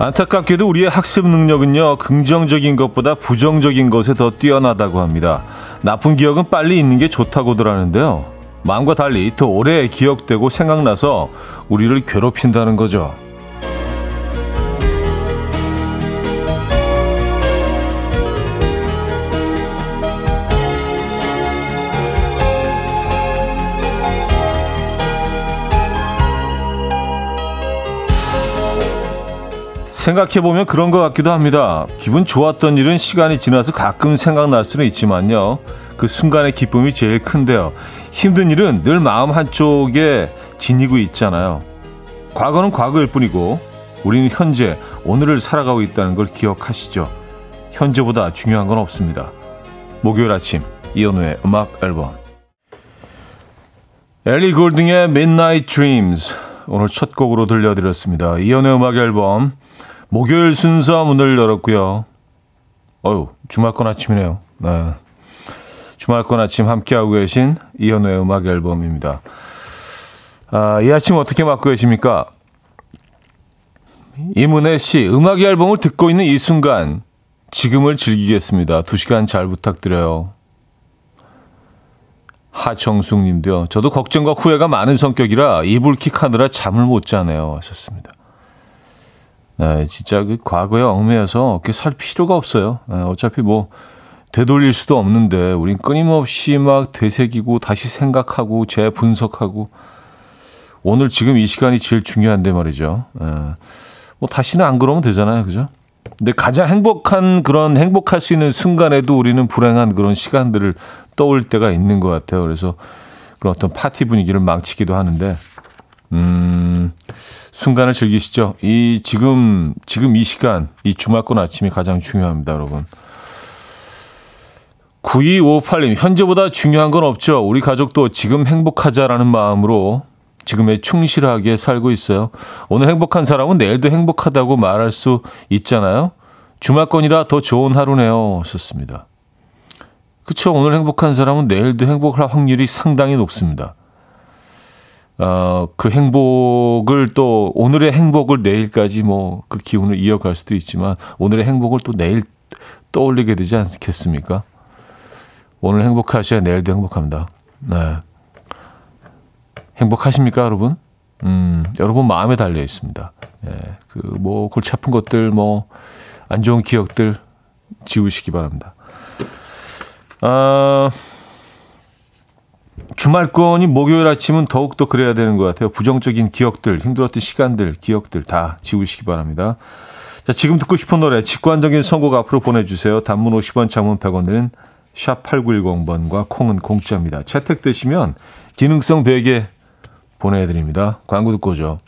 안타깝게도 우리의 학습 능력은요, 긍정적인 것보다 부정적인 것에 더 뛰어나다고 합니다. 나쁜 기억은 빨리 있는 게 좋다고들 하는데요. 마음과 달리 더 오래 기억되고 생각나서 우리를 괴롭힌다는 거죠. 생각해보면 그런 것 같기도 합니다. 기분 좋았던 일은 시간이 지나서 가끔 생각날 수는 있지만요. 그 순간의 기쁨이 제일 큰데요. 힘든 일은 늘 마음 한쪽에 지니고 있잖아요. 과거는 과거일 뿐이고 우리는 현재, 오늘을 살아가고 있다는 걸 기억하시죠. 현재보다 중요한 건 없습니다. 목요일 아침 이현우의 음악 앨범 엘리 골딩의 Midnight Dreams 오늘 첫 곡으로 들려드렸습니다. 이현우의 음악 앨범 목요일 순서 문을 열었고요. 어유 주말권 아침이네요. 네. 주말권 아침 함께하고 계신 이현우의 음악 앨범입니다. 아, 이 아침 어떻게 맞고 계십니까? 이문혜 씨, 음악 앨범을 듣고 있는 이 순간, 지금을 즐기겠습니다. 두 시간 잘 부탁드려요. 하정숙 님도요. 저도 걱정과 후회가 많은 성격이라 이불킥 하느라 잠을 못 자네요. 하셨습니다. 네, 진짜 그 과거에 얽매여서 살 필요가 없어요. 네, 어차피 뭐 되돌릴 수도 없는데 우린 끊임없이 막 되새기고 다시 생각하고 재분석하고 오늘 지금 이 시간이 제일 중요한데 말이죠. 네, 뭐 다시는 안 그러면 되잖아요. 그죠? 근데 가장 행복한 그런 행복할 수 있는 순간에도 우리는 불행한 그런 시간들을 떠올 때가 있는 것 같아요. 그래서 그런 어떤 파티 분위기를 망치기도 하는데 음, 순간을 즐기시죠. 이 지금 지금 이 시간, 이 주말권 아침이 가장 중요합니다, 여러분. 9258님, 현재보다 중요한 건 없죠. 우리 가족도 지금 행복하자라는 마음으로 지금에 충실하게 살고 있어요. 오늘 행복한 사람은 내일도 행복하다고 말할 수 있잖아요. 주말권이라 더 좋은 하루네요. 썼습니다. 그쵸. 오늘 행복한 사람은 내일도 행복할 확률이 상당히 높습니다. 어, 그 행복을 또 오늘의 행복을 내일까지 뭐 그 기운을 이어갈 수도 있지만 오늘의 행복을 또 내일 떠올리게 되지 않겠습니까? 오늘 행복하셔야 내일도 행복합니다. 네. 행복하십니까, 여러분? 음, 여러분 마음에 달려 있습니다. 예, 그 뭐 골치 아픈 것들 뭐 안 좋은 기억들 지우시기 바랍니다. 아, 주말권이 목요일 아침은 더욱더 그래야 되는 것 같아요. 부정적인 기억들, 힘들었던 시간들, 기억들 다 지우시기 바랍니다. 자, 지금 듣고 싶은 노래, 직관적인 선곡 앞으로 보내주세요. 단문 50원, 장문 100원 드는 샵 8910번과 콩은 공짜입니다. 채택되시면 기능성 베개 보내드립니다. 광고 듣고 오죠.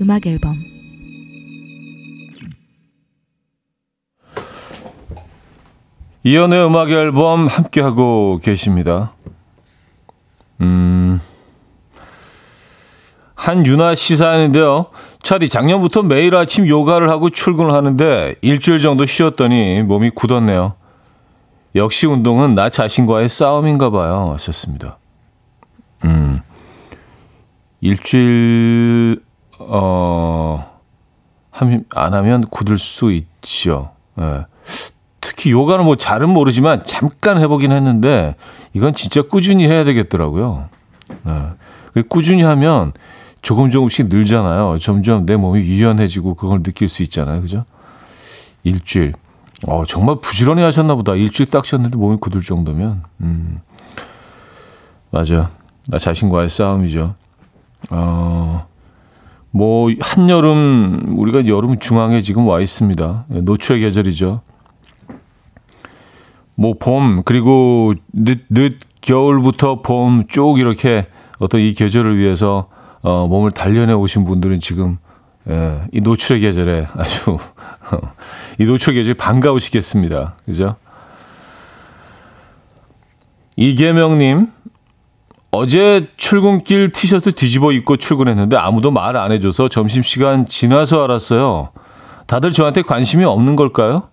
음악 앨범 이연의 음악 앨범 함께하고 계십니다. 음, 한윤아 씨 사연인데요. 차디 작년부터 매일 아침 요가를 하고 출근을 하는데 일주일 정도 쉬었더니 몸이 굳었네요. 역시 운동은 나 자신과의 싸움인가 봐요. 하셨습니다. 음, 일주일 어, 안 하면 굳을 수 있죠. 예. 특히 요가는 뭐 잘은 모르지만 잠깐 해보긴 했는데 이건 진짜 꾸준히 해야 되겠더라고요. 예. 꾸준히 하면 조금 조금씩 늘잖아요. 점점 내 몸이 유연해지고 그걸 느낄 수 있잖아요. 그죠? 일주일. 어, 정말 부지런히 하셨나 보다. 일주일 딱 쉬었는데 몸이 굳을 정도면. 음. 맞아. 나 자신과의 싸움이죠. 어, 뭐 한여름 우리가 여름 중앙에 지금 와 있습니다. 예, 노출의 계절이죠. 뭐 봄 그리고 늦, 늦 겨울부터 봄 쭉 이렇게 어떤 이 계절을 위해서 어, 몸을 단련해 오신 분들은 지금 예, 이 노출의 계절에 아주 이 노출의 계절 반가우시겠습니다. 그죠? 이계명님, 어제 출근길 티셔츠 뒤집어 입고 출근했는데 아무도 말 안 해줘서 점심시간 지나서 알았어요. 다들 저한테 관심이 없는 걸까요?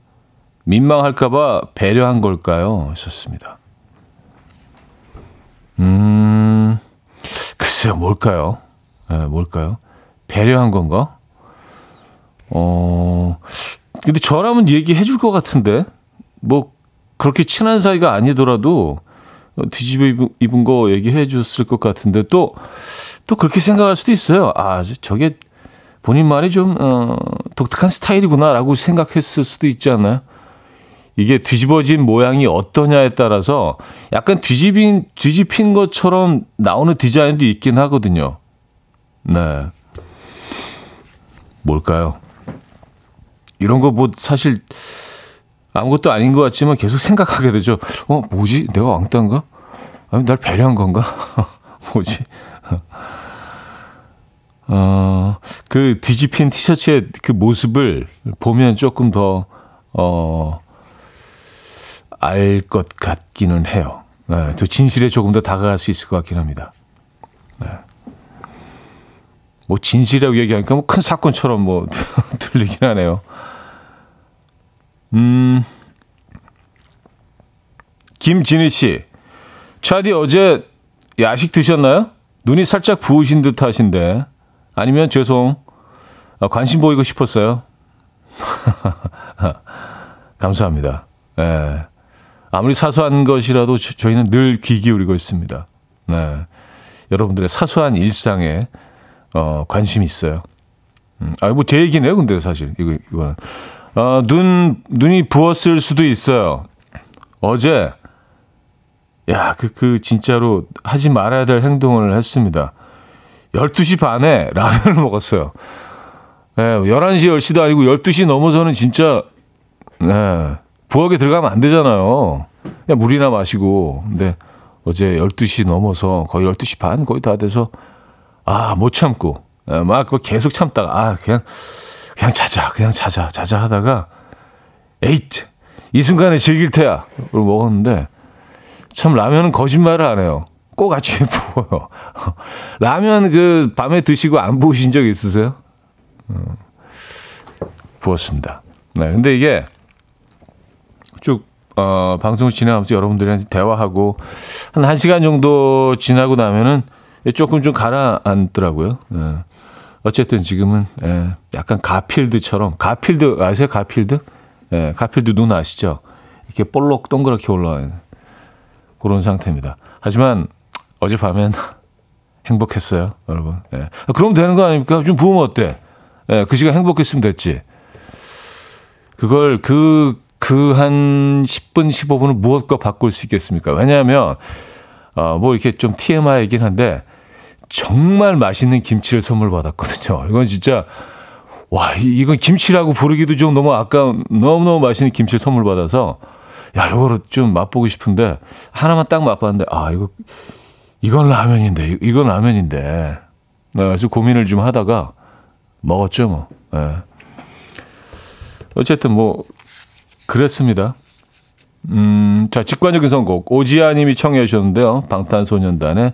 민망할까봐 배려한 걸까요? 하셨습니다. 음, 글쎄요, 뭘까요? 네, 뭘까요? 배려한 건가? 어, 근데 저라면 얘기해 줄 것 같은데, 뭐, 그렇게 친한 사이가 아니더라도, 뒤집어 입은 거 얘기해 줬을 것 같은데, 또, 또 그렇게 생각할 수도 있어요. 아, 저게 본인 말이 좀, 어, 독특한 스타일이구나라고 생각했을 수도 있지 않나요? 이게 뒤집어진 모양이 어떠냐에 따라서 약간 뒤집인, 뒤집힌 것처럼 나오는 디자인도 있긴 하거든요. 네. 뭘까요? 이런 거 뭐 사실 아무것도 아닌 것 같지만 계속 생각하게 되죠. 어, 뭐지? 내가 왕따인가? 아니, 날 배려한 건가? 뭐지? 어, 그 뒤집힌 티셔츠의 그 모습을 보면 조금 더, 어, 알 것 같기는 해요. 네, 또 진실에 조금 더 다가갈 수 있을 것 같긴 합니다. 네. 뭐 진실이라고 얘기하니까 뭐 큰 사건처럼 뭐 들리긴 하네요. 음, 김진희 씨, 차디 어제 야식 드셨나요? 눈이 살짝 부으신 듯 하신데 아니면 죄송 아, 관심 보이고 싶었어요. 감사합니다. 예. 아무리 사소한 것이라도 저 희는 늘 귀 기울이고 있습니다. 네. 여러분들의 사소한 일상에 어, 관심이 있어요. 음, 아, 뭐제 얘기네요, 근데 사실 이거 이거는 어, 눈 눈이 부었을 수도 있어요. 어제 야, 그, 그, 진짜로 하지 말아야 될 행동을 했습니다. 12시 반에 라면을 먹었어요. 예, 11시, 10시도 아니고 12시 넘어서는 진짜, 네, 부엌에 들어가면 안 되잖아요. 그냥 물이나 마시고. 근데 어제 12시 넘어서 거의 12시 반 거의 다 돼서 아, 못 참고 예, 막 계속 참다가 아, 그냥 그냥 자자. 그냥 자자. 자자 하다가 에이트. 이 순간에 즐길 테야. 를 먹었는데 참 라면은 거짓말을 안 해요. 꼭 아침에 부어요. 라면 그 밤에 드시고 안 부으신 적 있으세요? 어, 부었습니다. 네, 근데 이게 쭉 어, 방송을 진행하면서 여러분들이랑 대화하고 한 1시간 정도 지나고 나면은 조금 좀 가라앉더라고요. 예. 어쨌든 지금은 예, 약간 가필드처럼 가필드 아세요? 가필드? 예, 가필드 눈 아시죠? 이렇게 볼록 동그랗게 있는 그런 상태입니다. 하지만 어젯밤엔 행복했어요, 여러분. 예. 그럼 되는 거 아닙니까? 좀 부으면 어때? 예, 그 시간 행복했으면 됐지. 그걸 그 그 한 10분, 15분을 무엇과 바꿀 수 있겠습니까? 왜냐하면, 어, 뭐 이렇게 좀 TMI이긴 한데, 정말 맛있는 김치를 선물 받았거든요. 이건 진짜, 와, 이건 김치라고 부르기도 좀 너무 아까운, 너무 너무 맛있는 김치를 선물 받아서, 야, 이거를 좀 맛보고 싶은데, 하나만 딱 맛봤는데, 아, 이거, 이건 라면인데, 이건 라면인데. 네, 그래서 고민을 좀 하다가 먹었죠, 뭐. 네. 어쨌든 뭐, 그랬습니다. 음, 자, 직관적인 선곡. 오지아 님이 청해 주셨는데요. 방탄소년단의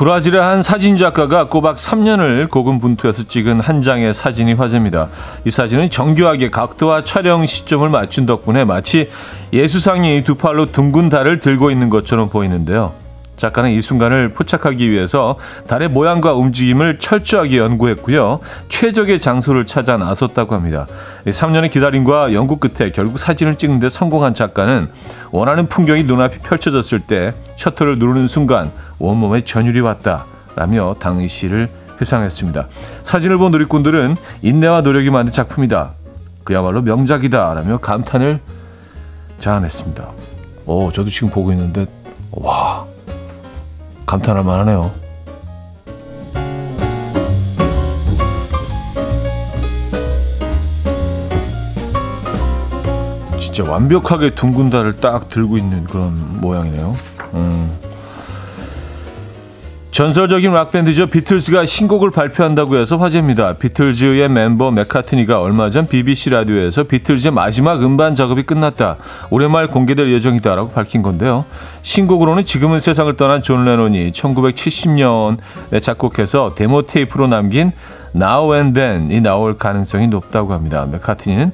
브라질의 한 사진 작가가 꼬박 3년을 고군분투해서 찍은 한 장의 사진이 화제입니다. 이 사진은 정교하게 각도와 촬영 시점을 맞춘 덕분에 마치 예수상이 두 팔로 둥근 달을 들고 있는 것처럼 보이는데요. 작가는 이 순간을 포착하기 위해서 달의 모양과 움직임을 철저하게 연구했고요. 최적의 장소를 찾아 나섰다고 합니다. 3년의 기다림과 연구 끝에 결국 사진을 찍는데 성공한 작가는 원하는 풍경이 눈앞에 펼쳐졌을 때 셔터를 누르는 순간 온몸에 전율이 왔다. 라며 당시를 회상했습니다. 사진을 본 누리꾼들은 인내와 노력이 만든 작품이다. 그야말로 명작이다. 라며 감탄을 자아냈습니다. 오, 저도 지금 보고 있는데, 와, 감탄할 만하네요. 진짜 완벽하게 둥근 달을 딱 들고 있는 그런 모양이네요. 음. 전설적인 락밴드죠. 비틀즈가 신곡을 발표한다고 해서 화제입니다. 비틀즈의 멤버 맥카트니가 얼마 전 BBC 라디오에서 비틀즈의 마지막 음반 작업이 끝났다. 올해 말 공개될 예정이다라고 밝힌 건데요. 신곡으로는 지금은 세상을 떠난 존 레논이 1970년에 작곡해서 데모 테이프로 남긴 Now and Then이 나올 가능성이 높다고 합니다. 맥카트니는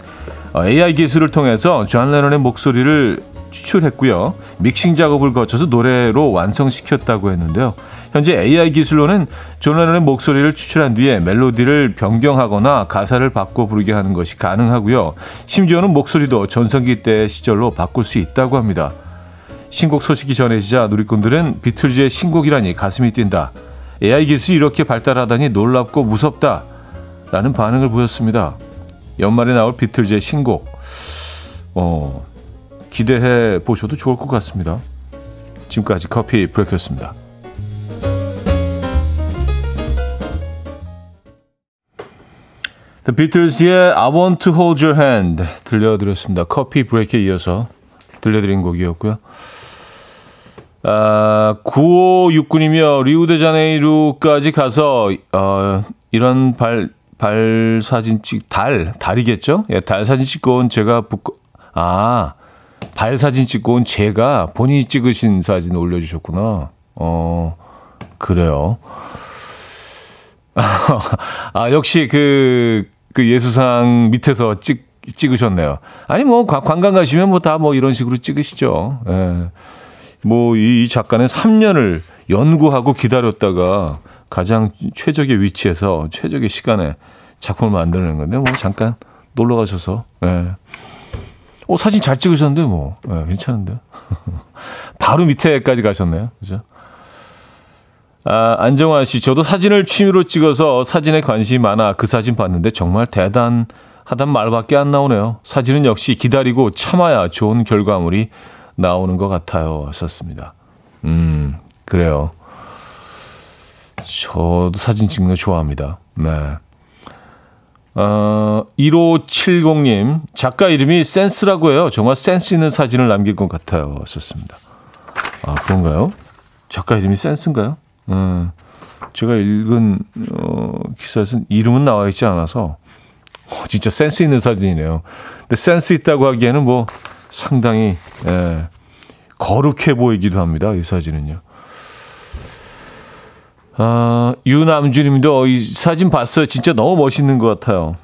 AI 기술을 통해서 존 레논의 목소리를 추출했고요. 믹싱 작업을 거쳐서 노래로 완성시켰다고 했는데요. 현재 AI 기술로는 존 레논의 목소리를 추출한 뒤에 멜로디를 변경하거나 가사를 바꿔 부르게 하는 것이 가능하고요. 심지어는 목소리도 전성기 때 시절로 바꿀 수 있다고 합니다. 신곡 소식이 전해지자 누리꾼들은 비틀즈의 신곡이라니 가슴이 뛴다. AI 기술이 이렇게 발달하다니 놀랍고 무섭다. 라는 반응을 보였습니다. 연말에 나올 비틀즈의 신곡. 어, 기대해 보셔도 좋을 것 같습니다. 지금까지 커피 브레이크였습니다. The Beatles의 I Want to Hold Your Hand 들려드렸습니다. 커피 브레이크에 이어서 들려드린 곡이었고요. 아, 9569이며 리우데자네이루까지 가서 어, 이런 발, 발 사진 찍, 달, 달이겠죠? 예, 달 사진 찍고 온 제가 붙고, 아, 발 사진 찍고 온 제가 본인이 찍으신 사진 올려주셨구나. 어, 그래요. 아, 역시 그, 그 예수상 밑에서 찍, 찍으셨네요. 아니, 뭐, 관광 가시면 뭐다뭐 이런 식으로 찍으시죠. 예. 뭐, 이, 이 작가는 3년을 연구하고 기다렸다가 가장 최적의 위치에서 최적의 시간에 작품을 만들어낸 건데, 뭐, 잠깐 놀러 가셔서, 예. 어, 사진 잘 찍으셨는데, 뭐, 예, 괜찮은데. 바로 밑에까지 가셨네요. 그죠? 아, 안정환 씨, 저도 사진을 취미로 찍어서 사진에 관심이 많아 그 사진 봤는데 정말 대단하단 말밖에 안 나오네요. 사진은 역시 기다리고 참아야 좋은 결과물이 나오는 것 같아요. 하셨습니다. 음, 그래요. 저도 사진 찍는 거 좋아합니다. 네. 어, 1570님, 작가 이름이 센스라고 해요. 정말 센스 있는 사진을 남길 것 같아요. 하셨습니다. 아, 그런가요? 작가 이름이 센스인가요? 음, 제가 읽은 어, 기사에서는 이름은 나와 있지 않아서 어, 진짜 센스 있는 사진이네요. 근데 센스 있다고 하기에는 뭐 상당히 예, 거룩해 보이기도 합니다. 이 사진은요. 아, 유남주님도 이 사진 봤어요. 진짜 너무 멋있는 것 같아요.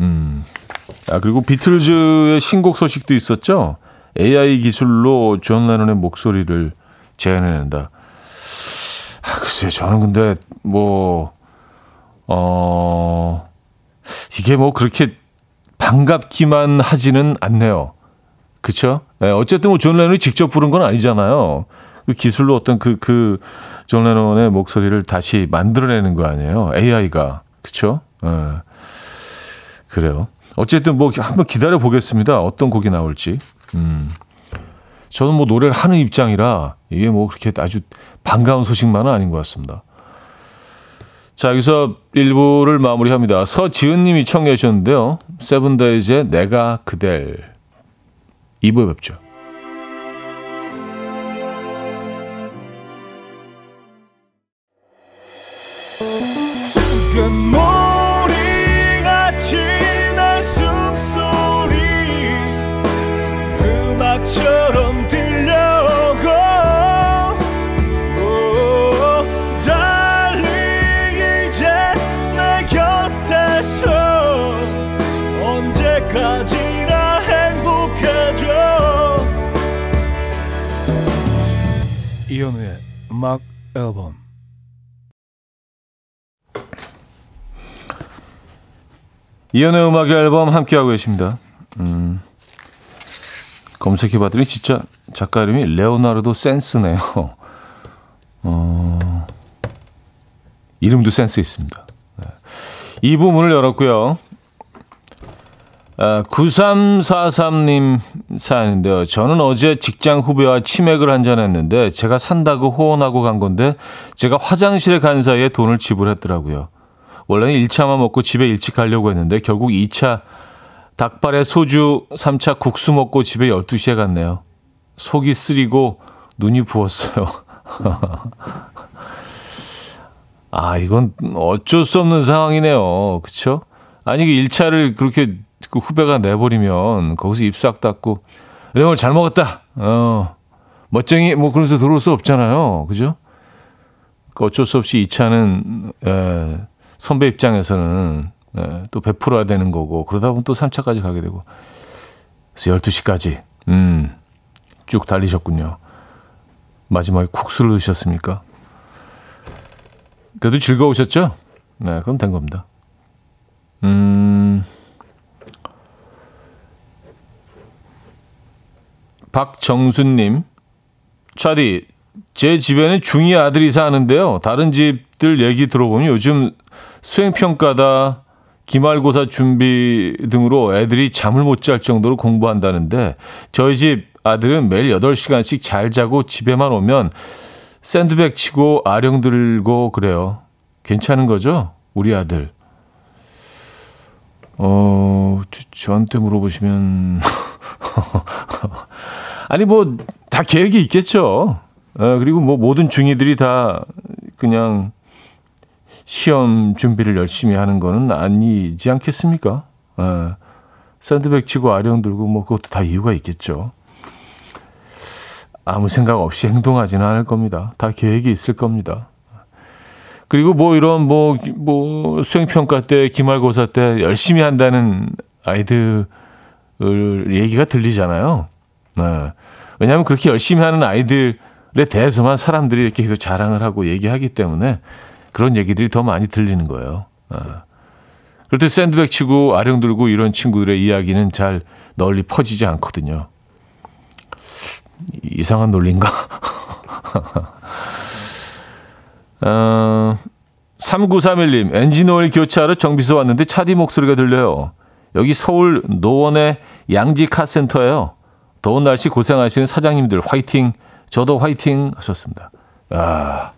음. 아, 그리고 비틀즈의 신곡 소식도 있었죠. AI 기술로 존 레논의 목소리를 재현해낸다. 아, 글쎄요, 저는 근데, 뭐, 어, 이게 뭐 그렇게 반갑기만 하지는 않네요. 그쵸? 네, 어쨌든 뭐존 레논이 직접 부른 건 아니잖아요. 그 기술로 어떤 그, 그, 존 레논의 목소리를 다시 만들어내는 거 아니에요? AI가. 그쵸? 네. 그래요. 어쨌든 뭐 한번 기다려 보겠습니다. 어떤 곡이 나올지. 음. 저는 뭐 노래를 하는 입장이라 이게 뭐 그렇게 아주 반가운 소식만은 아닌 것 같습니다. 자, 여기서 1부를 마무리합니다. 서지은 님이 청해 주셨는데요. 세븐데이즈의 내가 그댈 2부에 뵙죠. 음악 앨범 이연의 음악 앨범 함께하고 계십니다. 음, 검색해봤더니 진짜 작가 이름이 레오나르도 센스네요. 어, 이름도 센스 있습니다. 네. 이 부문을 열었고요. 아, 9343님 사연인데요. 저는 어제 직장 후배와 치맥을 한잔했는데 제가 산다고 호언하고 간 건데 제가 화장실에 간 사이에 돈을 지불했더라고요. 원래는 1차만 먹고 집에 일찍 가려고 했는데 결국 2차 닭발에 소주, 3차 국수 먹고 집에 12시에 갔네요. 속이 쓰리고 눈이 부었어요. 아, 이건 어쩔 수 없는 상황이네요. 그쵸? 아니, 그 1차를 그렇게 그 후배가 내버리면 거기서 입싹 닫고, 이런 걸잘 먹었다. 어, 멋쟁이, 뭐 그러면서 들어올 수 없잖아요. 그죠? 그 어쩔 수 없이 2차는, 에, 선배 입장에서는 예, 또 베풀어야 되는 거고 그러다 보면 또 3차까지 가게 되고 그래서 12시까지 음, 쭉 달리셨군요. 마지막에 국수를 드셨습니까? 그래도 즐거우셨죠? 네, 그럼 된 겁니다. 음, 박정수님, 차디, 제 집에는 중2 아들이 사는데요. 다른 집들 얘기 들어보면 요즘 수행평가다, 기말고사 준비 등으로 애들이 잠을 못 잘 정도로 공부한다는데 저희 집 아들은 매일 8시간씩 잘 자고 집에만 오면 샌드백 치고 아령 들고 그래요. 괜찮은 거죠? 우리 아들. 어, 저, 저한테 물어보시면. 아니, 뭐, 다 계획이 있겠죠. 어, 그리고 뭐 모든 중이들이 다 그냥 시험 준비를 열심히 하는 거는 아니지 않겠습니까? 어, 샌드백 치고 아령 들고 뭐 그것도 다 이유가 있겠죠. 아무 생각 없이 행동하지는 않을 겁니다. 다 계획이 있을 겁니다. 그리고 뭐 이런 뭐, 뭐 수행평가 때, 기말고사 때 열심히 한다는 아이들 얘기가 들리잖아요. 네. 왜냐하면 그렇게 열심히 하는 아이들에 대해서만 사람들이 이렇게 계속 자랑을 하고 얘기하기 때문에 그런 얘기들이 더 많이 들리는 거예요. 아. 그럴 때 샌드백 치고 아령 들고 이런 친구들의 이야기는 잘 널리 퍼지지 않거든요. 이상한 논리인가? 어, 3931님, 엔진오일 교체하러 정비소 왔는데 차디 목소리가 들려요. 여기 서울 노원의 양지 카센터예요. 더운 날씨 고생하시는 사장님들 화이팅. 저도 화이팅 하셨습니다. 아,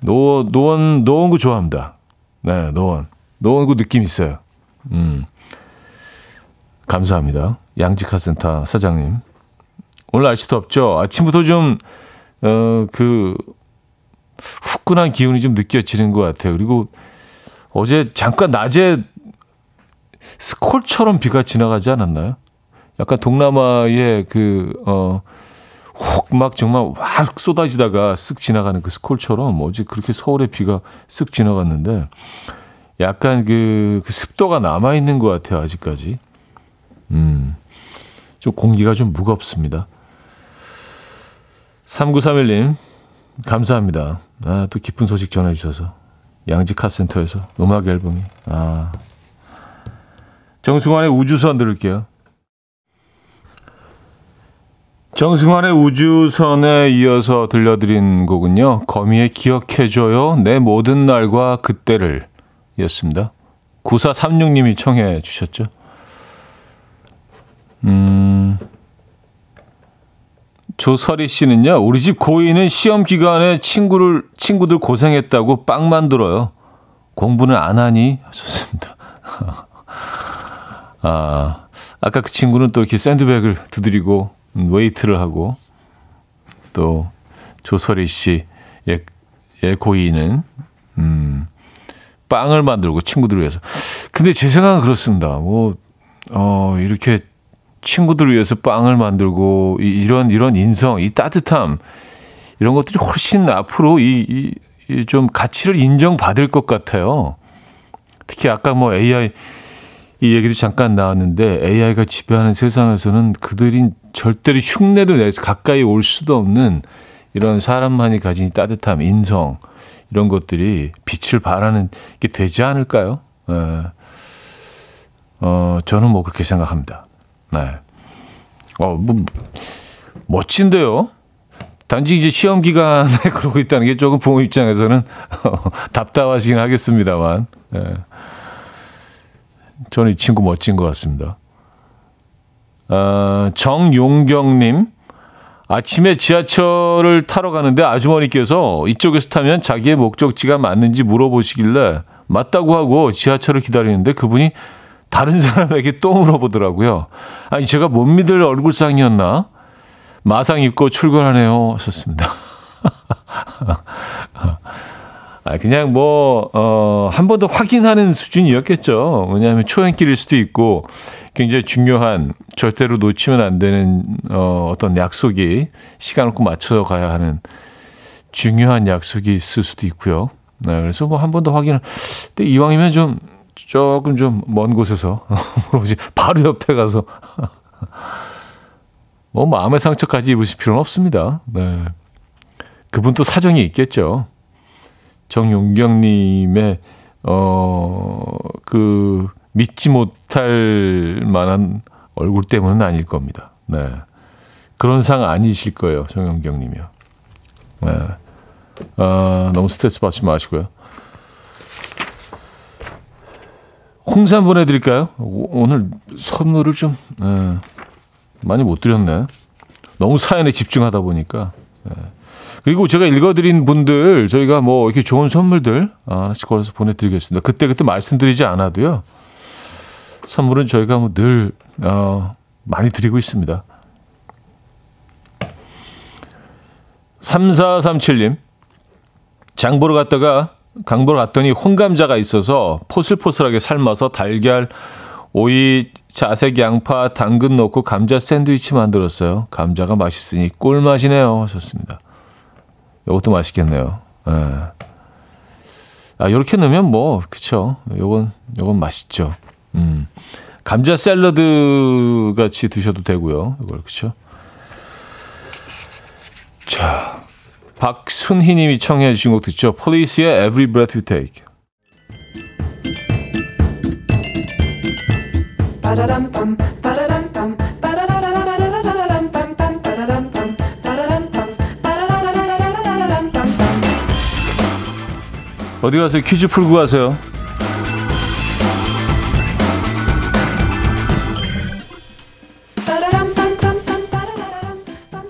노, 노원, 노원구 좋아합니다. 네, 노원. 노원구 느낌 있어요. 음. 감사합니다. 양지카센터 사장님. 오늘 날씨 덥죠? 아침부터 좀, 어, 그, 후끈한 기운이 좀 느껴지는 것 같아요. 그리고 어제 잠깐 낮에 스콜처럼 비가 지나가지 않았나요? 약간 동남아의 그, 어, 훅 막 정말 확 쏟아지다가 쓱 지나가는 그 스콜처럼 어제 그렇게 서울에 비가 쓱 지나갔는데 약간 그, 그 습도가 남아있는 것 같아요, 아직까지. 음, 좀 공기가 좀 무겁습니다. 3931님, 감사합니다. 아, 또 기쁜 소식 전해주셔서. 양지 카센터에서 음악 앨범이. 아. 정승환의 우주선 들을게요. 정승환의 우주선에 이어서 들려드린 곡은요. 거미의 기억해줘요. 내 모든 날과 그때를 이었습니다. 9436님이 청해 주셨죠. 음, 조설이 씨는요, 우리 집 고이는 시험 기간에 친구를, 친구들 고생했다고 빵 만들어요. 공부는 안 하니? 하셨습니다. 아, 아까 그 친구는 또 이렇게 샌드백을 두드리고, 음, 웨이트를 하고, 또, 조설이 씨, 예, 예, 고이는, 음, 빵을 만들고 친구들을 위해서. 근데 제 생각은 그렇습니다. 뭐, 어, 이렇게 친구들을 위해서 빵을 만들고 이, 이런 이런 인성, 이 따뜻함 이런 것들이 훨씬 앞으로 이, 이, 좀 가치를 인정받을 것 같아요. 특히 아까 뭐 AI 이 얘기도 잠깐 나왔는데 AI가 지배하는 세상에서는 그들이 절대로 흉내도 내서 가까이 올 수도 없는 이런 사람만이 가진 따뜻함, 인성 이런 것들이 빛을 발하는 게 되지 않을까요? 예. 어, 저는 뭐 그렇게 생각합니다. 네. 어, 뭐 멋진데요. 단지 이제 시험 기간에 그러고 있다는 게 조금 부모 입장에서는 답답하시긴 하겠습니다만. 예. 저는 이 친구 멋진 것 같습니다. 어, 정용경님, 아침에 지하철을 타러 가는데 아주머니께서 이쪽에서 타면 자기의 목적지가 맞는지 물어보시길래 맞다고 하고 지하철을 기다리는데 그분이 다른 사람에게 또 물어보더라고요. 아니, 제가 못 믿을 얼굴상이었나? 마상 입고 출근하네요. 하셨습니다. 아, 그냥 뭐, 어, 한 번 더 확인하는 수준이었겠죠. 왜냐하면 초행길일 수도 있고, 굉장히 중요한, 절대로 놓치면 안 되는, 어, 어떤 약속이 시간을 꼭 맞춰서 가야 하는 중요한 약속이 있을 수도 있고요. 네, 그래서 뭐 한 번 더 확인을, 근데 이왕이면 좀, 조금 좀 먼 곳에서, 뭐지, 바로 옆에 가서, 뭐 마음의 상처까지 입으실 필요는 없습니다. 네. 그분 또 사정이 있겠죠. 정용경님의 어그 믿지 못할 만한 얼굴 때문은 아닐 겁니다. 네 그런 상 아니실 거예요, 정용경님이요. 네. 아, 너무 스트레스 받지 마시고요. 홍삼 보내드릴까요? 오- 오늘 선물을 좀 네, 많이 못 드렸네. 너무 사연에 집중하다 보니까. 네. 그리고 제가 읽어드린 분들 저희가 뭐 이렇게 좋은 선물들 하나씩 걸어서 보내드리겠습니다. 그때 그때 말씀드리지 않아도요. 선물은 저희가 뭐늘 어, 많이 드리고 있습니다. 3437님 장 보러 갔다가 강 보러 갔더니 홍감자가 있어서 포슬포슬하게 삶아서 달걀, 오이, 자색 양파, 당근 넣고 감자 샌드위치 만들었어요. 감자가 맛있으니 꿀맛이네요. 하셨습니다. 이것도 맛있겠네요. 예. 아, 요렇게 넣으면 뭐, 그쵸. 요건, 요건 맛있죠. 음. 감자 샐러드 같이 드셔도 되고요. 이걸, 그쵸. 자. 박순희 님이 청해 주신 곡 듣죠. 폴리스의 Every Breath You Take. 어디 가세요? 퀴즈 풀고 가세요.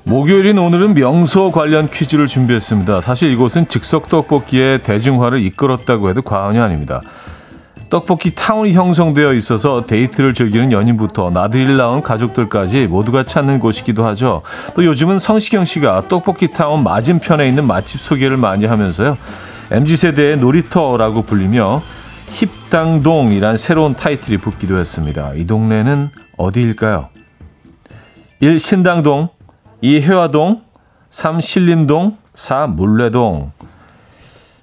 목요일인 오늘은 명소 관련 퀴즈를 준비했습니다. 사실 이곳은 즉석 떡볶이의 대중화를 이끌었다고 해도 과언이 아닙니다. 떡볶이 타운이 형성되어 있어서 데이트를 즐기는 연인부터 나들이를 나온 가족들까지 모두가 찾는 곳이기도 하죠. 또 요즘은 성시경 씨가 떡볶이 타운 맞은편에 있는 맛집 소개를 많이 하면서요. MZ세대의 놀이터라고 불리며 힙당동이란 새로운 타이틀이 붙기도 했습니다. 이 동네는 어디일까요? 1. 신당동 2. 회화동 3. 신림동 4. 물레동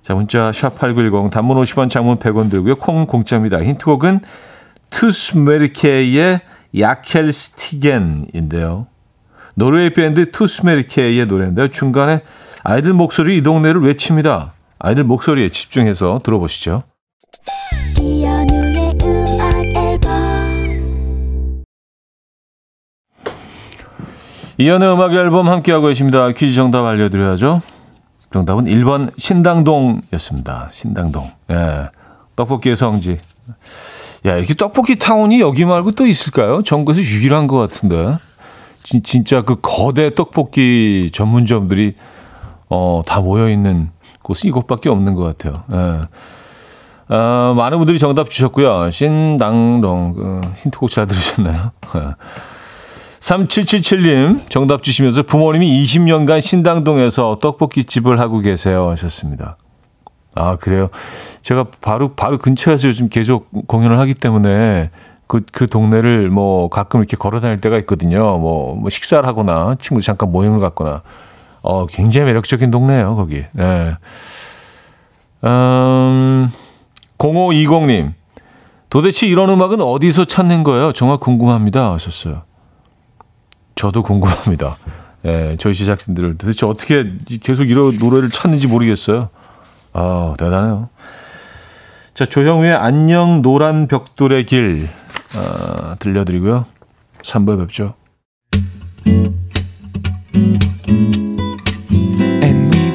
자 문자 샵8910 단문 50원 장문 100원 들고요. 콩 공짜입니다. 힌트곡은 투스메르케의 야켈스티겐인데요. 노르웨이 밴드 투스메르케의 노래인데요. 중간에 아이들 목소리 이 동네를 외칩니다. 아이들 목소리에 집중해서 들어보시죠. 이현우의 음악 앨범 이연의 음악 앨범 함께하고 계십니다. 퀴즈 정답 알려드려야죠. 정답은 1번 신당동이었습니다. 신당동. 예. 떡볶이의 성지. 야, 이렇게 떡볶이 타운이 여기 말고 또 있을까요? 전국에서 유일한 것 같은데. 진, 진짜 그 거대 떡볶이 전문점들이 어, 다 모여있는 곳은 이곳밖에 없는 것 같아요. 예. 아, 많은 분들이 정답 주셨고요. 신당동. 어, 힌트곡 잘 들으셨나요? 3777님 정답 주시면서 부모님이 20년간 신당동에서 떡볶이 집을 하고 계세요 하셨습니다. 아 그래요. 제가 바로 바로 근처에서 요즘 계속 공연을 하기 때문에 그, 그 동네를 뭐 가끔 이렇게 걸어 다닐 때가 있거든요. 뭐, 뭐 식사를 하거나 친구 잠깐 모임을 갖거나 어 굉장히 매력적인 동네예요 거기. 네. 음, 0520님 도대체 이런 음악은 어디서 찾는 거예요? 정말 궁금합니다 하셨어요. 저도 궁금합니다. 예, 저희 제작진들 도대체 어떻게 계속 이런 노래를 찾는지 모르겠어요. 아, 대단해요. 자, 조형우의 안녕 노란 벽돌의 길 아, 들려드리고요. 3부에 뵙죠.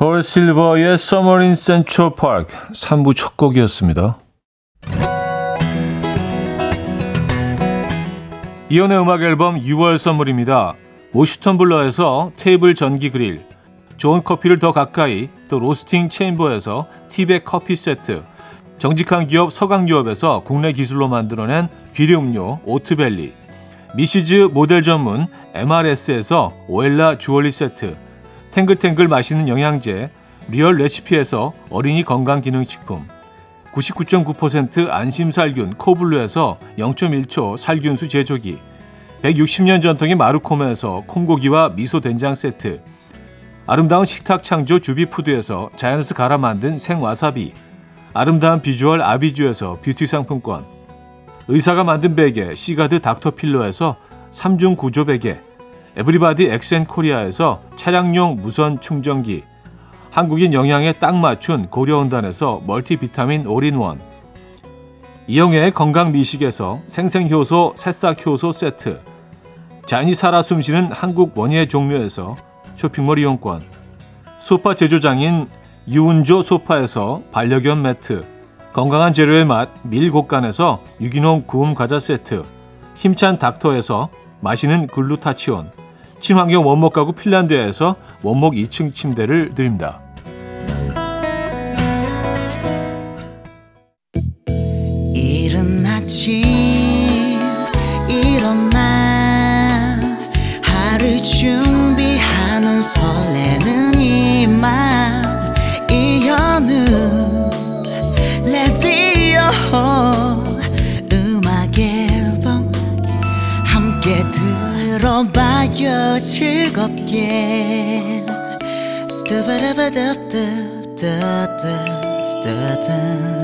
호레이스 실버의 Summer in Central Park 3부 첫 곡이었습니다. 이현우의 음악 앨범 6월 선물입니다. 모슈턴 블러에서 테이블 전기 그릴, 좋은 커피를 더 가까이, 또 로스팅 체인버에서 티백 커피 세트, 정직한 기업 서강유업에서 국내 기술로 만들어낸 귀리 음료 오트벨리, 미시즈 모델 전문 MRS에서 오엘라 주얼리 세트, 탱글탱글 맛있는 영양제 리얼 레시피에서 어린이 건강기능식품 99.9% 안심살균 코블루에서 0.1초 살균수 제조기 160년 전통의 마루코메에서 콩고기와 미소된장 세트 아름다운 식탁 창조 주비푸드에서 자연에서 갈아 만든 생와사비 아름다운 비주얼 아비주에서 뷰티 상품권 의사가 만든 베개 시가드 닥터필러에서 3중 구조 베개 에브리바디 엑센코리아에서 차량용 무선 충전기 한국인 영양에 딱 맞춘 고려은단에서 멀티비타민 올인원 이영애의 건강 미식에서 생생효소 새싹효소 세트 잔이 살아 숨쉬는 한국 원예 종묘에서 쇼핑몰 이용권 소파 제조장인 유운조 소파에서 반려견 매트 건강한 재료의 맛 밀곡간에서 유기농 구움 과자 세트 힘찬 닥터에서 마시는 글루타치온 친환경 원목 가구 핀란드에서 원목 2층 침대를 드립니다. 즐겁게. 스타바라바답답답답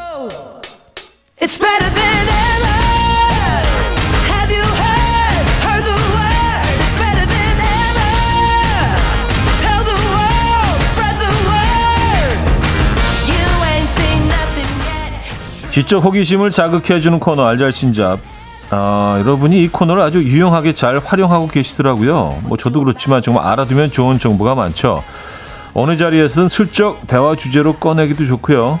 지적 호기심을 자극해주는 코너 알잘 신잡 아, 여러분이 이 코너를 아주 유용하게 잘 활용하고 계시더라고요. 뭐 저도 그렇지만 정말 알아두면 좋은 정보가 많죠. 어느 자리에서든 슬쩍 대화 주제로 꺼내기도 좋고요.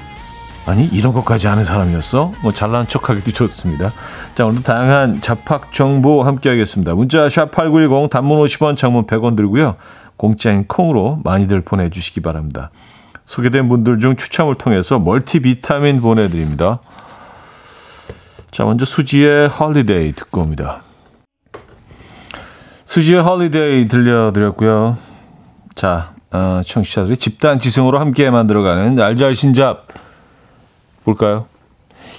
아니 이런 것까지 아는 사람이었어? 뭐 잘난 척하기도 좋습니다. 자 오늘도 다양한 잡학 정보 함께하겠습니다. 문자 샵8910 단문 50원 장문 100원 들고요. 공짜인 콩으로 많이들 보내주시기 바랍니다. 소개된 분들 중 추첨을 통해서 멀티비타민 보내드립니다. 자 먼저 수지의 Holiday 듣고 옵니다. 수지의 Holiday 들려드렸고요. 자 어, 청취자들이 집단 지성으로 함께 만들어가는 알잘신잡 볼까요?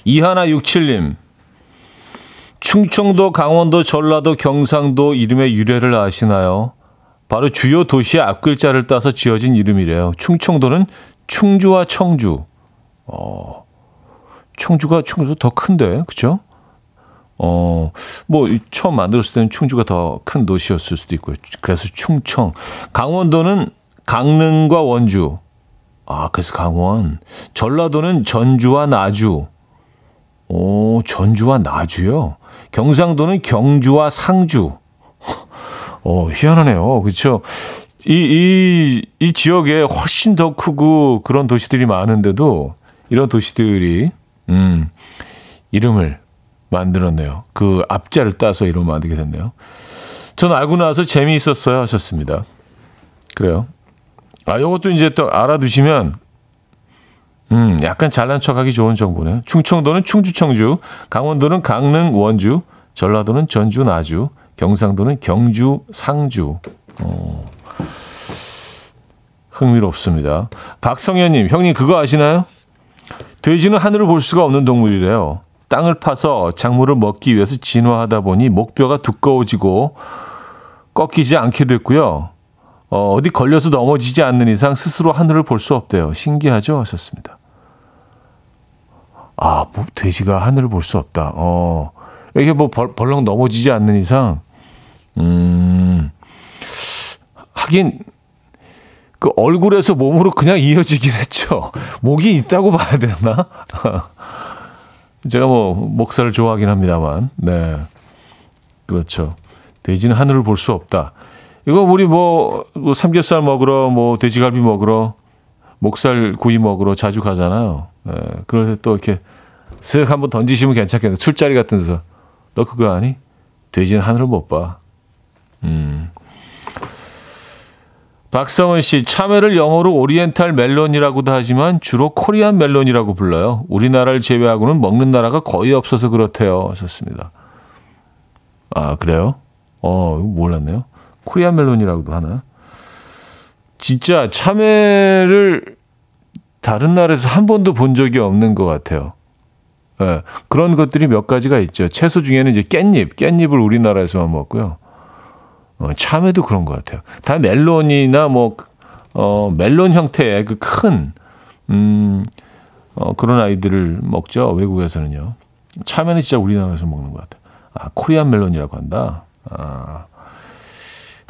이하나 67님. 충청도, 강원도, 전라도, 경상도 이름의 유래를 아시나요? 바로 주요 도시의 앞글자를 따서 지어진 이름이래요. 충청도는 충주와 청주. 어, 청주가 충주도 더 큰데, 그죠? 어, 뭐, 처음 만들었을 때는 충주가 더 큰 도시였을 수도 있고요. 그래서 충청. 강원도는 강릉과 원주. 아, 그래서 강원. 전라도는 전주와 나주. 오, 전주와 나주요. 경상도는 경주와 상주. 어, 희한하네요. 그렇죠? 이, 이, 이 지역에 훨씬 더 크고 그런 도시들이 많은데도 이런 도시들이, 음, 이름을 만들었네요. 그 앞자를 따서 이름을 만들게 됐네요. 전 알고 나서 재미있었어요 하셨습니다. 그래요. 아, 요것도 이제 또 알아두시면, 음, 약간 잘난 척하기 좋은 정보네요. 충청도는 충주, 청주, 강원도는 강릉, 원주, 전라도는 전주, 나주, 경상도는 경주, 상주. 어, 흥미롭습니다. 박성현님, 형님 그거 아시나요? 돼지는 하늘을 볼 수가 없는 동물이래요. 땅을 파서 작물을 먹기 위해서 진화하다 보니 목뼈가 두꺼워지고 꺾이지 않게 됐고요. 어, 어디 걸려서 넘어지지 않는 이상 스스로 하늘을 볼 수 없대요. 신기하죠? 하셨습니다. 아, 뭐, 돼지가 하늘을 볼 수 없다. 어, 이게 뭐 벌, 벌렁 넘어지지 않는 이상, 음, 하긴, 그 얼굴에서 몸으로 그냥 이어지긴 했죠. 목이 있다고 봐야 되나? 제가 뭐, 목살을 좋아하긴 합니다만, 네. 그렇죠. 돼지는 하늘을 볼 수 없다. 이거 우리 뭐, 뭐 삼겹살 먹으러, 뭐 돼지갈비 먹으러, 목살 구이 먹으러 자주 가잖아요. 예, 그럴 때 또 이렇게 쓱 한번 던지시면 괜찮겠네. 술자리 같은 데서. 너 그거 아니? 돼지는 하늘을 못 봐. 음. 박성은 씨, 참외를 영어로 오리엔탈 멜론이라고도 하지만 주로 코리안 멜론이라고 불러요. 우리나라를 제외하고는 먹는 나라가 거의 없어서 그렇대요. 하셨습니다. 아, 그래요? 어, 몰랐네요. 코리안 멜론이라고도 하나? 진짜 참외를 다른 나라에서 한 번도 본 적이 없는 것 같아요. 예, 그런 것들이 몇 가지가 있죠. 채소 중에는 이제 깻잎, 깻잎을 우리나라에서만 먹고요. 어, 참외도 그런 것 같아요. 다 멜론이나 뭐, 어, 멜론 형태의 그 큰, 음, 어, 그런 아이들을 먹죠. 외국에서는요. 참외는 진짜 우리나라에서 먹는 것 같아요. 아, Korean melon이라고 한다. 아,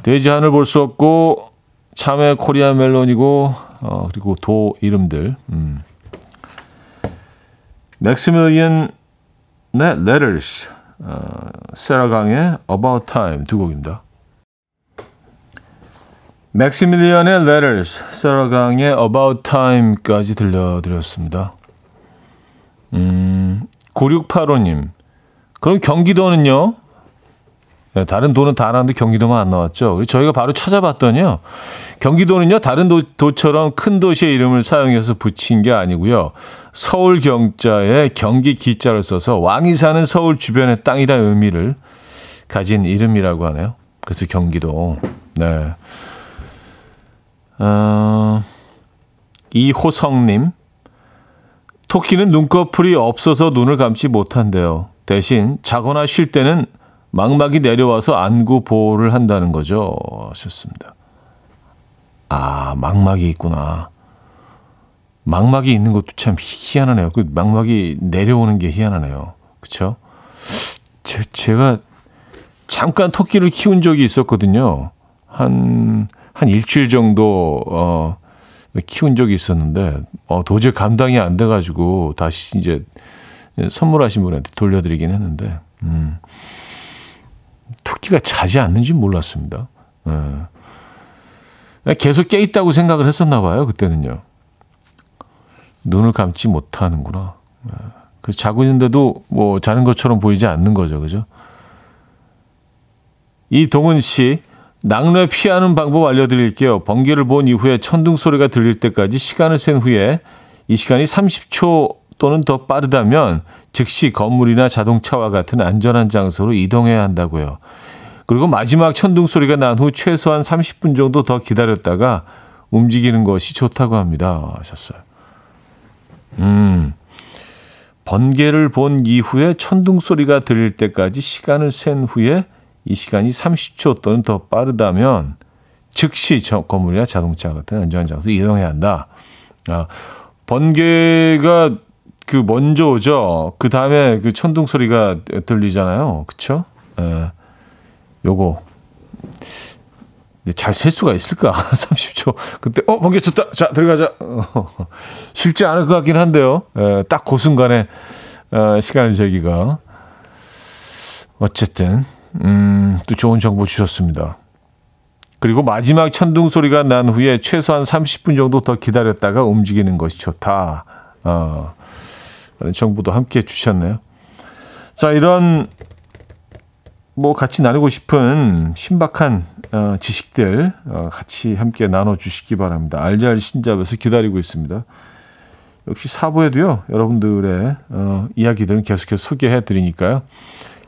돼지 하늘 볼 수 없고, 참외 Korean melon이고, 어, 그리고 도 이름들. 음. 맥시밀리언의 Letters, 어, 세라강의 About Time 두 곡입니다. 맥시밀리언의 Letters, 세라강의 About Time까지 들려드렸습니다. 음, 9685님. 그럼 경기도는요? 네, 다른 도는 다 나왔는데 경기도만 안 나왔죠. 저희가 바로 찾아봤더니요. 경기도는요, 다른 도, 도처럼 큰 도시의 이름을 사용해서 붙인 게 아니고요. 서울 경자에 경기 기자를 써서 왕이 사는 서울 주변의 땅이라는 의미를 가진 이름이라고 하네요. 그래서 경기도. 네. 어, 이호성님. 토끼는 눈꺼풀이 없어서 눈을 감지 못한대요. 대신 자거나 쉴 때는 망막이 내려와서 안구 보호를 한다는 거죠. 하셨습니다. 아, 망막이 있구나. 망막이 있는 것도 참 희한하네요. 그 망막이 내려오는 게 희한하네요. 제, 제가 잠깐 토끼를 키운 적이 있었거든요. 한, 한 일주일 정도, 어, 키운 적이 있었는데, 어, 도저히 감당이 안 돼가지고 다시 이제 선물하신 분한테 돌려드리긴 했는데, 음. 토끼가 자지 않는지 몰랐습니다. 예. 계속 깨 있다고 생각을 했었나 봐요. 그때는요. 눈을 감지 못하는구나. 예. 그 자고 있는데도 뭐 자는 것처럼 보이지 않는 거죠. 그죠? 이동은 씨, 낙뢰 피하는 방법 알려드릴게요. 번개를 본 이후에 천둥 소리가 들릴 때까지 시간을 센 후에 이 시간이 30초 또는 더 빠르다면 즉시 건물이나 자동차와 같은 안전한 장소로 이동해야 한다고요. 그리고 마지막 천둥 소리가 난 후 최소한 30분 정도 더 기다렸다가 움직이는 것이 좋다고 합니다. 하셨어요. 음. 번개를 본 이후에 천둥 소리가 들릴 때까지 시간을 센 후에 이 시간이 30초 또는 더 빠르다면 즉시 저 건물이나 자동차 같은 안전한 장소로 이동해야 한다. 아, 번개가 그 먼저 오죠. 그 다음에 그 천둥 소리가 들리잖아요. 그쵸? 예. 요거. 잘 셀 수가 있을까? 30초. 그때, 어, 번개 쳤다. 자, 들어가자. 어, 쉽지 않을 것 같긴 한데요. 예, 딱 그 순간에, 어, 시간을 재기가. 어쨌든, 음, 또 좋은 정보 주셨습니다. 그리고 마지막 천둥 소리가 난 후에 최소한 30분 정도 더 기다렸다가 움직이는 것이 좋다. 어, 그런 정보도 함께 주셨네요. 자, 이런 뭐 같이 나누고 싶은 신박한 어, 지식들 어, 같이 함께 나눠주시기 바랍니다. 알잘 신잡에서 기다리고 있습니다. 역시 사부에도요 여러분들의 어, 이야기들은 계속해서 소개해 드리니까요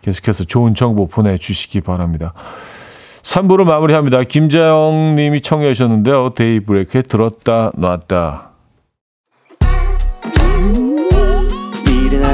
계속해서 좋은 정보 보내주시기 바랍니다 3부를 마무리합니다 김자영 님이 청해 주셨는데요 데이브레이크에 들었다 놨다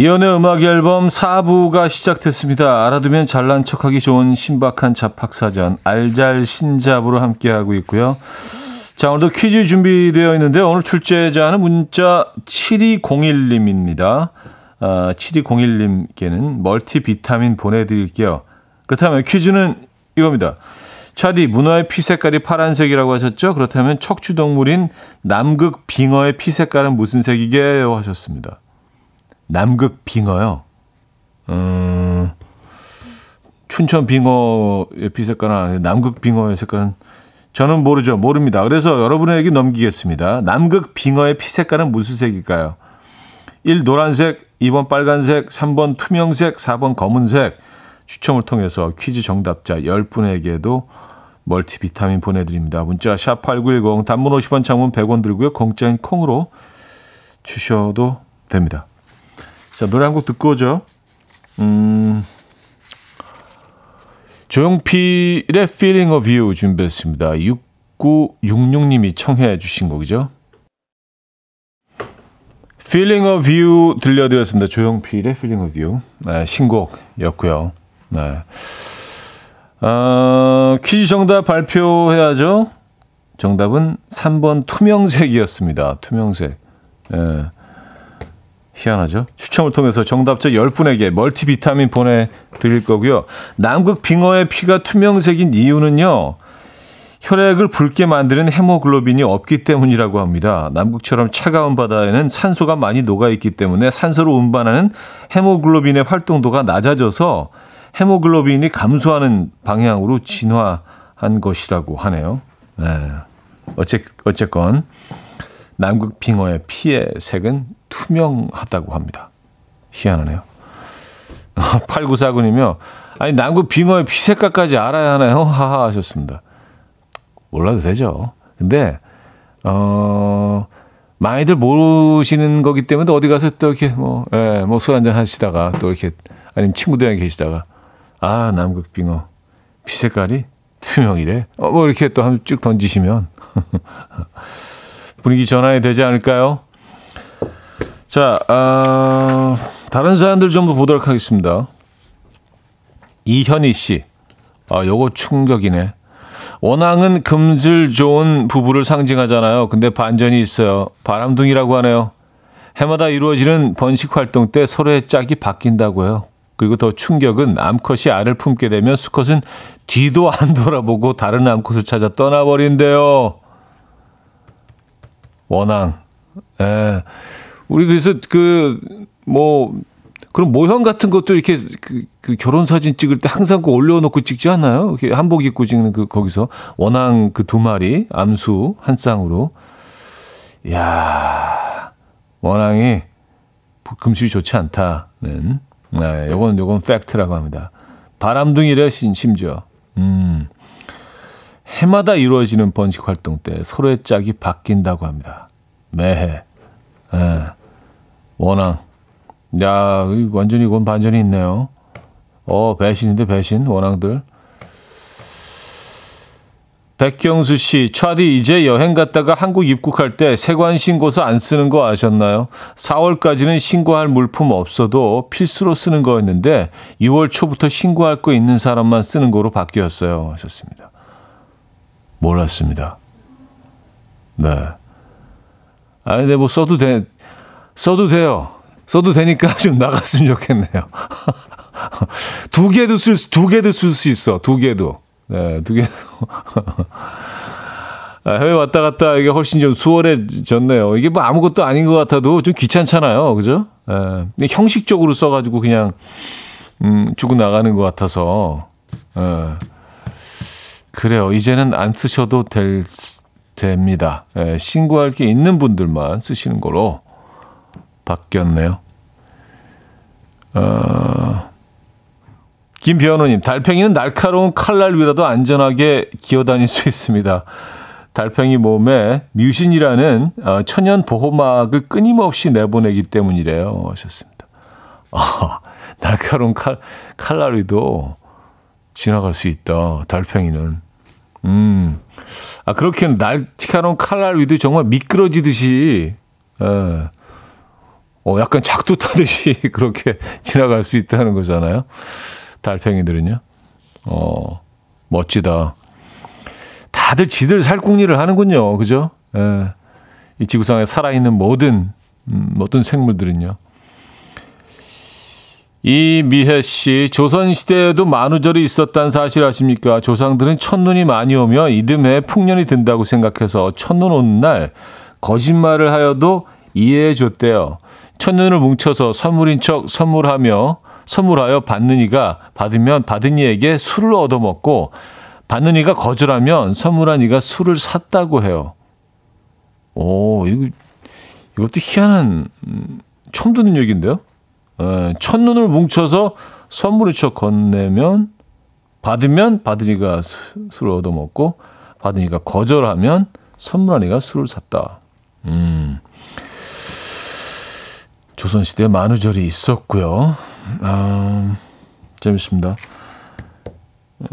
이연의 음악 앨범 4부가 시작됐습니다. 알아두면 잘난 척하기 좋은 신박한 잡학사전 알잘 신잡으로 함께하고 있고요. 자 오늘도 퀴즈 준비되어 있는데 오늘 출제자는 문자 7201님입니다. 아, 7201님께는 멀티비타민 보내드릴게요. 그렇다면 퀴즈는 이겁니다. 차디 문어의 피 색깔이 파란색이라고 하셨죠? 그렇다면 척추동물인 남극 빙어의 피 색깔은 무슨 색이게요? 하셨습니다. 남극 빙어요. 음, 춘천 빙어의 피 색깔은 아니에요. 남극 빙어의 색깔은 저는 모르죠. 모릅니다. 그래서 여러분에게 넘기겠습니다. 남극 빙어의 피 색깔은 무슨 색일까요? 1. 노란색, 2번 빨간색, 3번 투명색, 4번 검은색. 추첨을 통해서 퀴즈 정답자 10분에게도 멀티비타민 보내드립니다. 문자 샵 8910 단문 50원 장문 100원 들고요. 공짜인 콩으로 주셔도 됩니다. 자, 노래 한 곡 듣고 오죠. 음, 조용필의 Feeling of You 준비했습니다. 6966님이 청해 주신 곡이죠. Feeling of You 들려드렸습니다. 조용필의 Feeling of You. 네, 신곡이었고요. 네. 어, 퀴즈 정답 발표해야죠. 정답은 3번 투명색이었습니다. 투명색. 예. 희한하죠? 추첨을 통해서 정답자 10분에게 멀티비타민 보내드릴 거고요. 남극 빙어의 피가 투명색인 이유는요. 혈액을 붉게 만드는 헤모글로빈이 없기 때문이라고 합니다. 남극처럼 차가운 바다에는 산소가 많이 녹아 있기 때문에 산소를 운반하는 헤모글로빈의 활동도가 낮아져서 헤모글로빈이 감소하는 방향으로 진화한 것이라고 하네요. 네. 어째, 어쨌건 남극 빙어의 피의 색은 투명하다고 합니다. 희한하네요. 8949님이요. 아니, 남극 빙어의 피 색깔까지 알아야 하나요? 하하 하셨습니다. 몰라도 되죠. 근데, 어, 많이들 모르시는 거기 때문에 또 어디 가서 또 이렇게 뭐, 예, 뭐 술 한잔 하시다가 또 이렇게, 아니면 친구들이랑 계시다가, 아, 남극 빙어. 피 색깔이 투명이래. 어, 뭐 이렇게 또 한 쭉 던지시면 분위기 전환이 되지 않을까요? 자, 어, 다른 사람들 좀더 보도록 하겠습니다. 이현희 씨. 아, 요거 충격이네. 원앙은 금질 좋은 부부를 상징하잖아요. 근데 반전이 있어요. 바람둥이라고 하네요. 해마다 이루어지는 번식 활동 때 서로의 짝이 바뀐다고요. 그리고 더 충격은 암컷이 알을 품게 되면 수컷은 뒤도 안 돌아보고 다른 암컷을 찾아 떠나버린대요. 원앙. 예. 우리 그래서 그, 뭐, 그런 모형 같은 것도 이렇게 그, 그 결혼 사진 찍을 때 항상 그 올려놓고 찍지 않나요? 이렇게 한복 입고 찍는 그, 거기서. 원앙 그 두 마리, 암수 한 쌍으로. 이야, 원앙이 금술이 좋지 않다는. 네, 요건, 요건 팩트라고 합니다. 바람둥이래, 신, 심지어. 음. 해마다 이루어지는 번식 활동 때 서로의 짝이 바뀐다고 합니다. 매해. 예. 원앙. 야, 완전히 이건 반전이 있네요. 어, 배신인데 배신, 원앙들. 백경수 씨, 차디 이제 여행 갔다가 한국 입국할 때 세관 신고서 안 쓰는 거 아셨나요? 4월까지는 신고할 물품 없어도 필수로 쓰는 거였는데 6월 초부터 신고할 거 있는 사람만 쓰는 거로 바뀌었어요. 하셨습니다. 몰랐습니다. 네. 아, 근데 뭐 써도 돼, 써도 돼요. 써도 되니까 좀 나갔으면 좋겠네요. 두 개도 쓸, 두 개도 쓸 수 있어. 두 개도. 네, 두 개도. 아, 해외 왔다 갔다 이게 훨씬 좀 수월해졌네요. 이게 뭐 아무것도 아닌 것 같아도 좀 귀찮잖아요. 그죠? 예. 근데 형식적으로 써가지고 그냥, 음, 주고 나가는 것 같아서. 예. 그래요. 이제는 안 쓰셔도 될, 됩니다. 예, 신고할 게 있는 분들만 쓰시는 거로 바뀌었네요. 어, 김비현우님, 달팽이는 날카로운 칼날 위라도 안전하게 기어다닐 수 있습니다. 달팽이 몸에 뮤신이라는 어, 천연 보호막을 끊임없이 내보내기 때문이래요. 하셨습니다. 아, 날카로운 칼, 칼날 위도 지나갈 수 있다. 달팽이는. 음. 아, 그렇게 날카로운 칼날 위도 정말 미끄러지듯이, 예. 어, 약간 작두 타듯이 그렇게 지나갈 수 있다는 거잖아요. 달팽이들은요. 어, 멋지다. 다들 지들 살궁리를 하는군요. 그죠? 예. 이 지구상에 살아있는 모든, 음, 모든 생물들은요. 이 미혜 씨, 조선시대에도 만우절이 있었다는 사실 아십니까? 조상들은 첫눈이 많이 오면 이듬해 풍년이 든다고 생각해서 첫눈 오는 날 거짓말을 하여도 이해해 줬대요. 첫눈을 뭉쳐서 선물인 척 선물하며 선물하여 받는 이가 받으면 받은 이에게 술을 얻어먹고 받는 이가 거절하면 선물한 이가 술을 샀다고 해요. 오, 이거, 이것도 희한한, 음, 처음 듣는 얘기인데요? 에, 첫눈을 뭉쳐서 선물인 척 건네면 받으면 받은 이가 수- 술을 얻어먹고 받은 이가 거절하면 선물한 이가 술을 샀다. 음. 조선시대에 만우절이 있었고요. 아, 재밌습니다.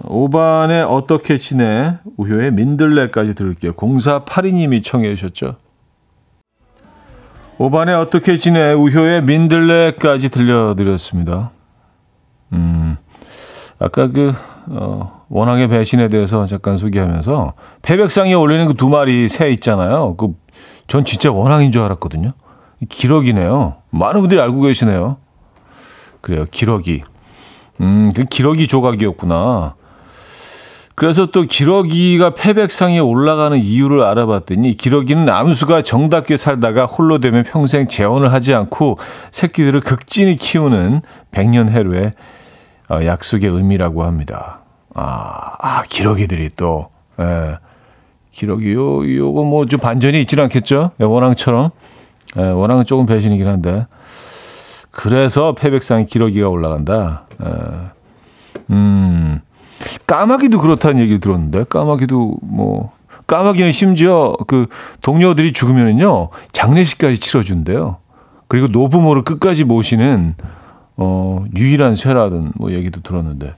5반에 어떻게 지내? 우효의 민들레까지 들을게요. 0482님이 청해 주셨죠. 5반에 어떻게 지내? 우효의 민들레까지 들려드렸습니다. 음, 아까 그, 어, 원앙의 배신에 대해서 잠깐 소개하면서 패백상에 올리는 그 두 마리 새 있잖아요. 그, 전 진짜 원앙인 줄 알았거든요. 기러기네요. 많은 분들이 알고 계시네요. 그래요. 기러기. 음, 그 기러기 조각이었구나. 그래서 또 기러기가 패백상에 올라가는 이유를 알아봤더니 기러기는 암수가 정답게 살다가 홀로 되면 평생 재혼을 하지 않고 새끼들을 극진히 키우는 백년 해로의 어, 약속의 의미라고 합니다. 아, 아 기러기들이 또 예. 기러기 요 요거 뭐 좀 반전이 있지는 않겠죠? 예, 원앙처럼 예, 원앙은 조금 배신이긴 한데 그래서 패백상에 기러기가 올라간다. 예. 음. 까마귀도 그렇다는 얘기를 들었는데 까마귀도 뭐 까마귀는 심지어 그 동료들이 죽으면은요 장례식까지 치러준대요. 그리고 노부모를 끝까지 모시는 어 유일한 새라든 뭐 얘기도 들었는데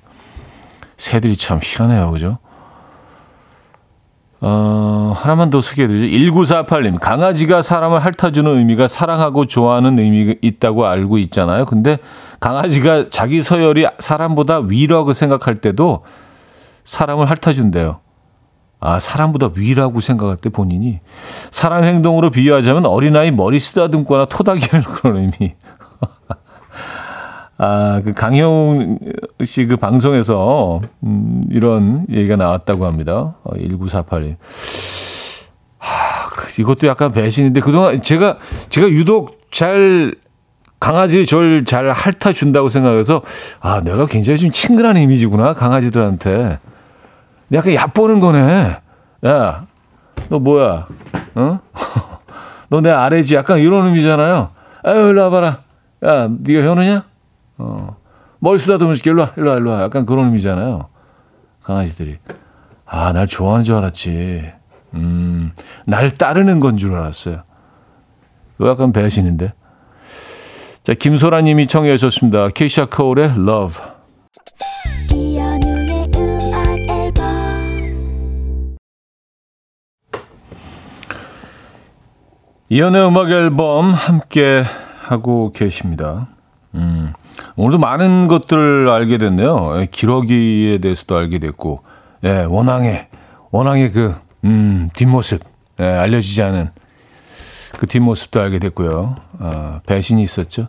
새들이 참 희한해요, 그죠? 어, 하나만 더 소개해드리죠. 1948님. 강아지가 사람을 핥아주는 의미가 사랑하고 좋아하는 의미가 있다고 알고 있잖아요. 근데 강아지가 자기 서열이 사람보다 위라고 생각할 때도 사람을 핥아준대요. 아, 사람보다 위라고 생각할 때 본인이 사람 행동으로 비유하자면 어린아이 머리 쓰다듬거나 토닥이는 그런 의미. 아, 그 강형 씨그 방송에서 음, 이런 얘기가 나왔다고 합니다. 어, 1948님. 하, 그 이것도 약간 배신인데 그동안 제가 제가 유독 잘 강아지를 저를 잘 핥아 준다고 생각해서 아, 내가 굉장히 좀 친근한 이미지구나. 강아지들한테. 약간 얕보는 거네. 야, 너 뭐야? 어? 너 내 아래지? 약간 이런 의미잖아요. 아유, 일로 와봐라. 야, 네가 현우냐? 어. 머리 쓰다듬으실게. 일로 와, 일로 와, 일로 와. 약간 그런 의미잖아요. 강아지들이. 아, 날 좋아하는 줄 알았지. 음, 날 따르는 건 줄 알았어요. 이거 약간 배신인데. 자, 김소라 님이 청해 주셨습니다. 케이샤 코울의 Love. 이연의 음악 앨범 함께 하고 계십니다. 음, 오늘도 많은 것들을 알게 됐네요. 예, 기러기에 대해서도 알게 됐고, 예, 원앙의, 원앙의 그, 음, 뒷모습, 예, 알려지지 않은 그 뒷모습도 알게 됐고요. 아, 배신이 있었죠.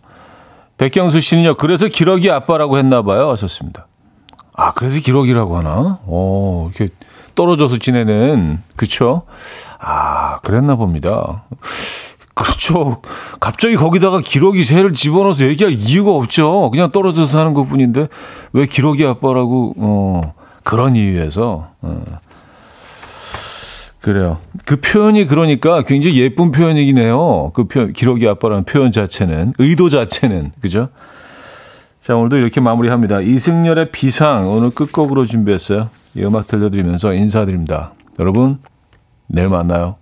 백경수 씨는요. 그래서 기러기 아빠라고 했나 봐요. 하셨습니다. 아, 그래서 기러기라고 하나? 어, 이렇게 떨어져서 지내는 그쵸? 아, 그랬나 봅니다. 그렇죠. 갑자기 거기다가 기러기 새를 집어넣어서 얘기할 이유가 없죠. 그냥 떨어져서 사는 것 뿐인데, 왜 기러기 아빠라고, 어, 그런 이유에서, 어. 그래요. 그 표현이 그러니까 굉장히 예쁜 표현이긴 해요. 그 표현, 기러기 아빠라는 표현 자체는, 의도 자체는, 그죠? 자, 오늘도 이렇게 마무리합니다. 이승열의 비상, 오늘 끝곡으로 준비했어요. 이 음악 들려드리면서 인사드립니다. 여러분, 내일 만나요.